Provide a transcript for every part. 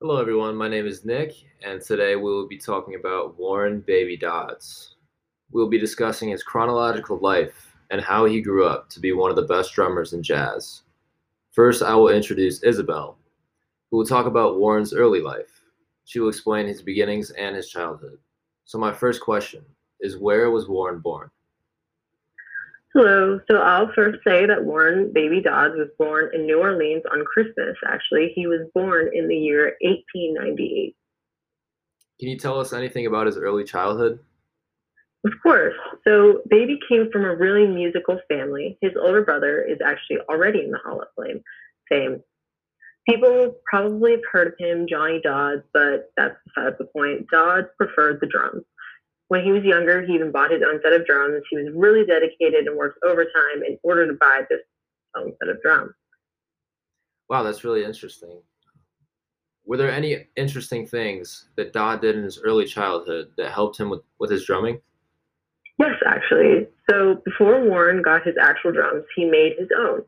Hello, everyone. My name is Nick, and today we will be talking about Warren Baby Dodds. We'll be discussing his chronological life and how he grew up to be one of the best drummers in jazz. First, I will introduce Isabel, who will talk about Warren's early life. She will explain his beginnings and his childhood. So, my first question is Where was Warren born? Hello. So I'll first say that Warren Baby Dodds was born in New Orleans on Christmas. Actually, he was born in the year 1898. Can you tell us anything about his early childhood? Of course. So Baby came from a really musical family. His older brother is actually already in the Hall of Fame. Fame. People probably have heard of him, Johnny Dodds, but that's beside the point. Dodds preferred the drums. When he was younger, he even bought his own set of drums. He was really dedicated and worked overtime in order to buy this own set of drums. Wow, that's really interesting. Were there any interesting things that Dodd did in his early childhood that helped him with, with his drumming? Yes, actually. So before Warren got his actual drums, he made his own.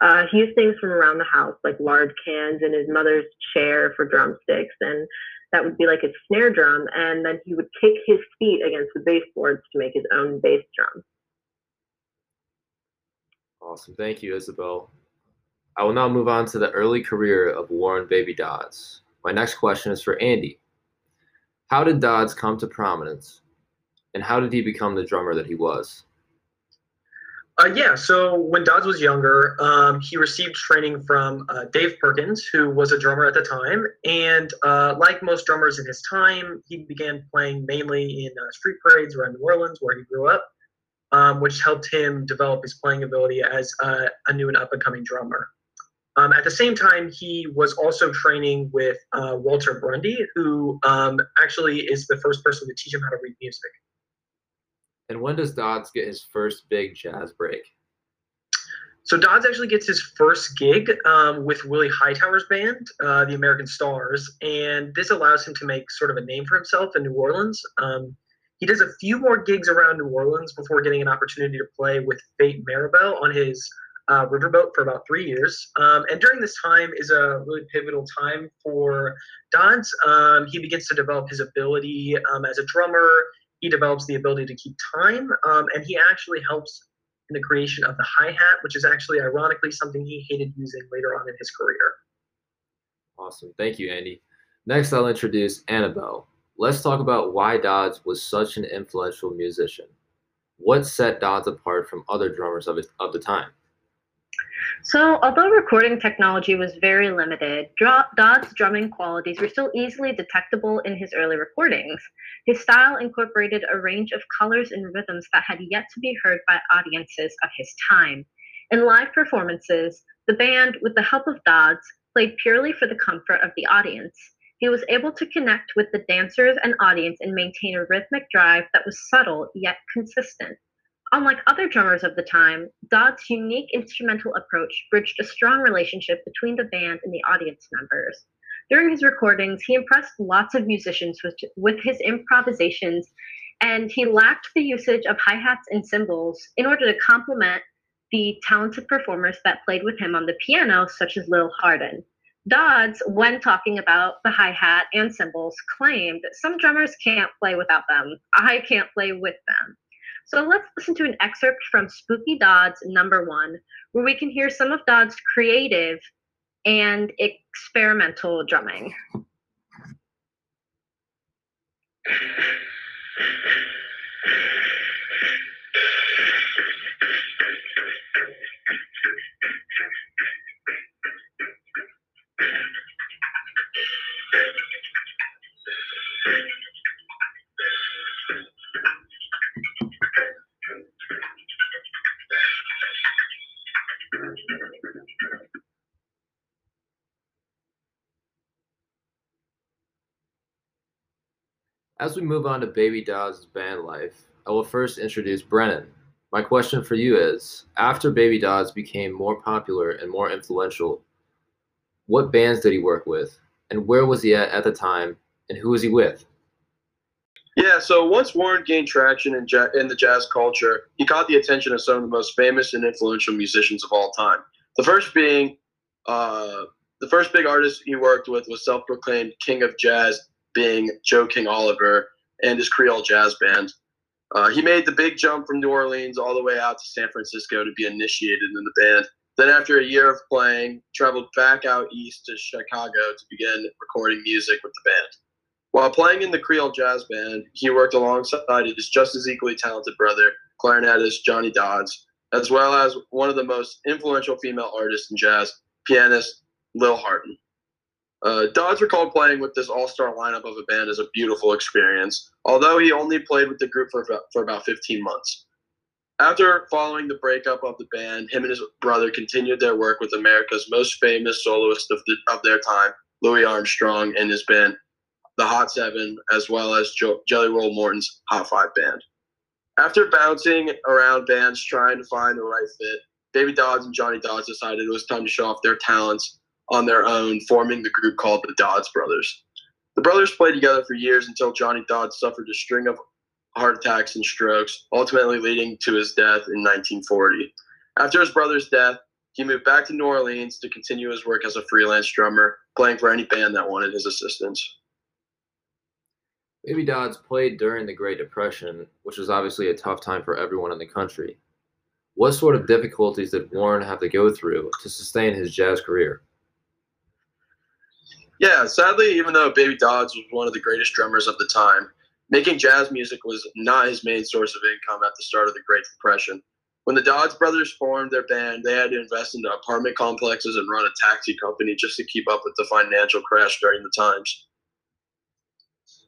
Uh, he used things from around the house, like large cans and his mother's chair for drumsticks, and that would be like his snare drum, and then he would kick his feet against the baseboards to make his own bass drum. Awesome. Thank you, Isabel. I will now move on to the early career of Warren Baby Dodds. My next question is for Andy. How did Dodds come to prominence, and how did he become the drummer that he was? Uh, yeah, so when Dodds was younger, um, he received training from uh, Dave Perkins, who was a drummer at the time. And uh, like most drummers in his time, he began playing mainly in uh, street parades around New Orleans, where he grew up, um, which helped him develop his playing ability as a new and up and coming drummer. Um, at the same time, he was also training with uh, Walter Brundy, who um, actually is the first person to teach him how to read music. And when does Dodds get his first big jazz break? So Dodds actually gets his first gig um, with Willie Hightower's band, uh, the American Stars, and this allows him to make sort of a name for himself in New Orleans. Um, he does a few more gigs around New Orleans before getting an opportunity to play with Fate Marable on his uh, riverboat for about three years. Um, and during this time is a really pivotal time for Dodds. Um, he begins to develop his ability um, as a drummer he develops the ability to keep time, um, and he actually helps in the creation of the hi hat, which is actually ironically something he hated using later on in his career. Awesome. Thank you, Andy. Next, I'll introduce Annabelle. Let's talk about why Dodds was such an influential musician. What set Dodds apart from other drummers of, his, of the time? So, although recording technology was very limited, Dodd's drumming qualities were still easily detectable in his early recordings. His style incorporated a range of colors and rhythms that had yet to be heard by audiences of his time. In live performances, the band, with the help of Dodds, played purely for the comfort of the audience. He was able to connect with the dancers and audience and maintain a rhythmic drive that was subtle yet consistent. Unlike other drummers of the time, Dodd's unique instrumental approach bridged a strong relationship between the band and the audience members. During his recordings, he impressed lots of musicians with, with his improvisations, and he lacked the usage of hi hats and cymbals in order to complement the talented performers that played with him on the piano, such as Lil Hardin. Dodds, when talking about the hi hat and cymbals, claimed that some drummers can't play without them. I can't play with them. So let's listen to an excerpt from Spooky Drums number one, where we can hear some of Dodds' creative and experimental drumming. As we move on to Baby Dodds' band life, I will first introduce Brennan. My question for you is after Baby Dodds became more popular and more influential, what bands did he work with? And where was he at at the time? And who was he with? Yeah, so once Warren gained traction in, ja- in the jazz culture, he caught the attention of some of the most famous and influential musicians of all time. The first being, uh, the first big artist he worked with was self-proclaimed king of jazz, being Joe King Oliver and his Creole jazz band. Uh, he made the big jump from New Orleans all the way out to San Francisco to be initiated in the band. Then, after a year of playing, traveled back out east to Chicago to begin recording music with the band. While playing in the Creole Jazz Band, he worked alongside his just as equally talented brother, clarinetist Johnny Dodds, as well as one of the most influential female artists in jazz, pianist Lil Hardin. Uh, Dodds recalled playing with this all-star lineup of a band as a beautiful experience, although he only played with the group for, for about 15 months. After following the breakup of the band, him and his brother continued their work with America's most famous soloist of, the, of their time, Louis Armstrong, and his band, the Hot Seven, as well as jo- Jelly Roll Morton's Hot Five band. After bouncing around bands trying to find the right fit, Baby Dodds and Johnny Dodds decided it was time to show off their talents on their own, forming the group called the Dodds Brothers. The brothers played together for years until Johnny Dodds suffered a string of heart attacks and strokes, ultimately leading to his death in 1940. After his brother's death, he moved back to New Orleans to continue his work as a freelance drummer, playing for any band that wanted his assistance. Baby Dodds played during the Great Depression, which was obviously a tough time for everyone in the country. What sort of difficulties did Warren have to go through to sustain his jazz career? Yeah, sadly, even though Baby Dodds was one of the greatest drummers of the time, making jazz music was not his main source of income at the start of the Great Depression. When the Dodds brothers formed their band, they had to invest into apartment complexes and run a taxi company just to keep up with the financial crash during the times.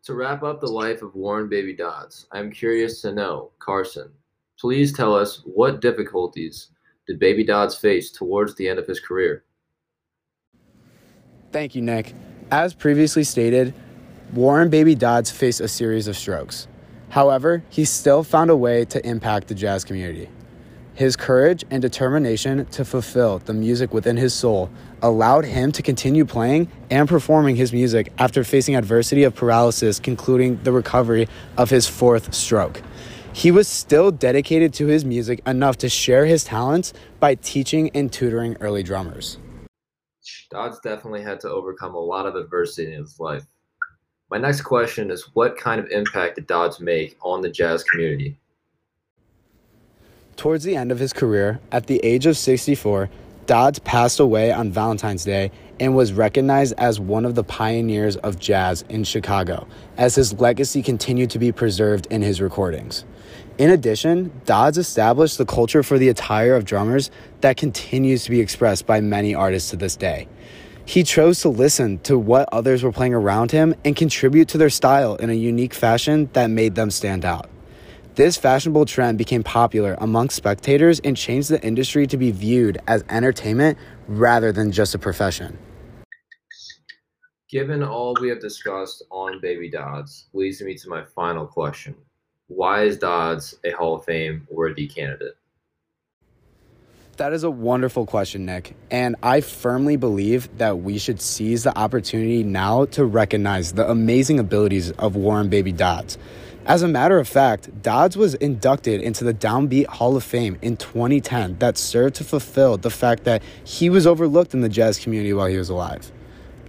To wrap up the life of Warren Baby Dodds, I am curious to know, Carson, please tell us what difficulties did Baby Dodds face towards the end of his career? Thank you, Nick. As previously stated, Warren Baby Dodds faced a series of strokes. However, he still found a way to impact the jazz community. His courage and determination to fulfill the music within his soul allowed him to continue playing and performing his music after facing adversity of paralysis, concluding the recovery of his fourth stroke. He was still dedicated to his music enough to share his talents by teaching and tutoring early drummers. Dodds definitely had to overcome a lot of adversity in his life. My next question is what kind of impact did Dodds make on the jazz community? Towards the end of his career, at the age of 64, Dodds passed away on Valentine's Day and was recognized as one of the pioneers of jazz in Chicago, as his legacy continued to be preserved in his recordings. In addition, Dodds established the culture for the attire of drummers that continues to be expressed by many artists to this day. He chose to listen to what others were playing around him and contribute to their style in a unique fashion that made them stand out. This fashionable trend became popular among spectators and changed the industry to be viewed as entertainment rather than just a profession. Given all we have discussed on Baby Dodds, leads me to my final question. Why is Dodds a Hall of Fame worthy candidate? That is a wonderful question, Nick. And I firmly believe that we should seize the opportunity now to recognize the amazing abilities of Warren Baby Dodds. As a matter of fact, Dodds was inducted into the Downbeat Hall of Fame in 2010 that served to fulfill the fact that he was overlooked in the jazz community while he was alive.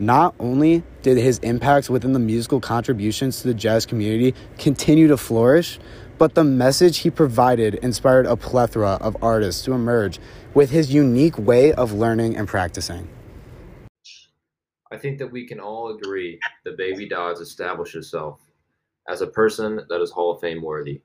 Not only did his impacts within the musical contributions to the jazz community continue to flourish, but the message he provided inspired a plethora of artists to emerge with his unique way of learning and practicing. I think that we can all agree that Baby Dodds established himself as a person that is Hall of Fame worthy.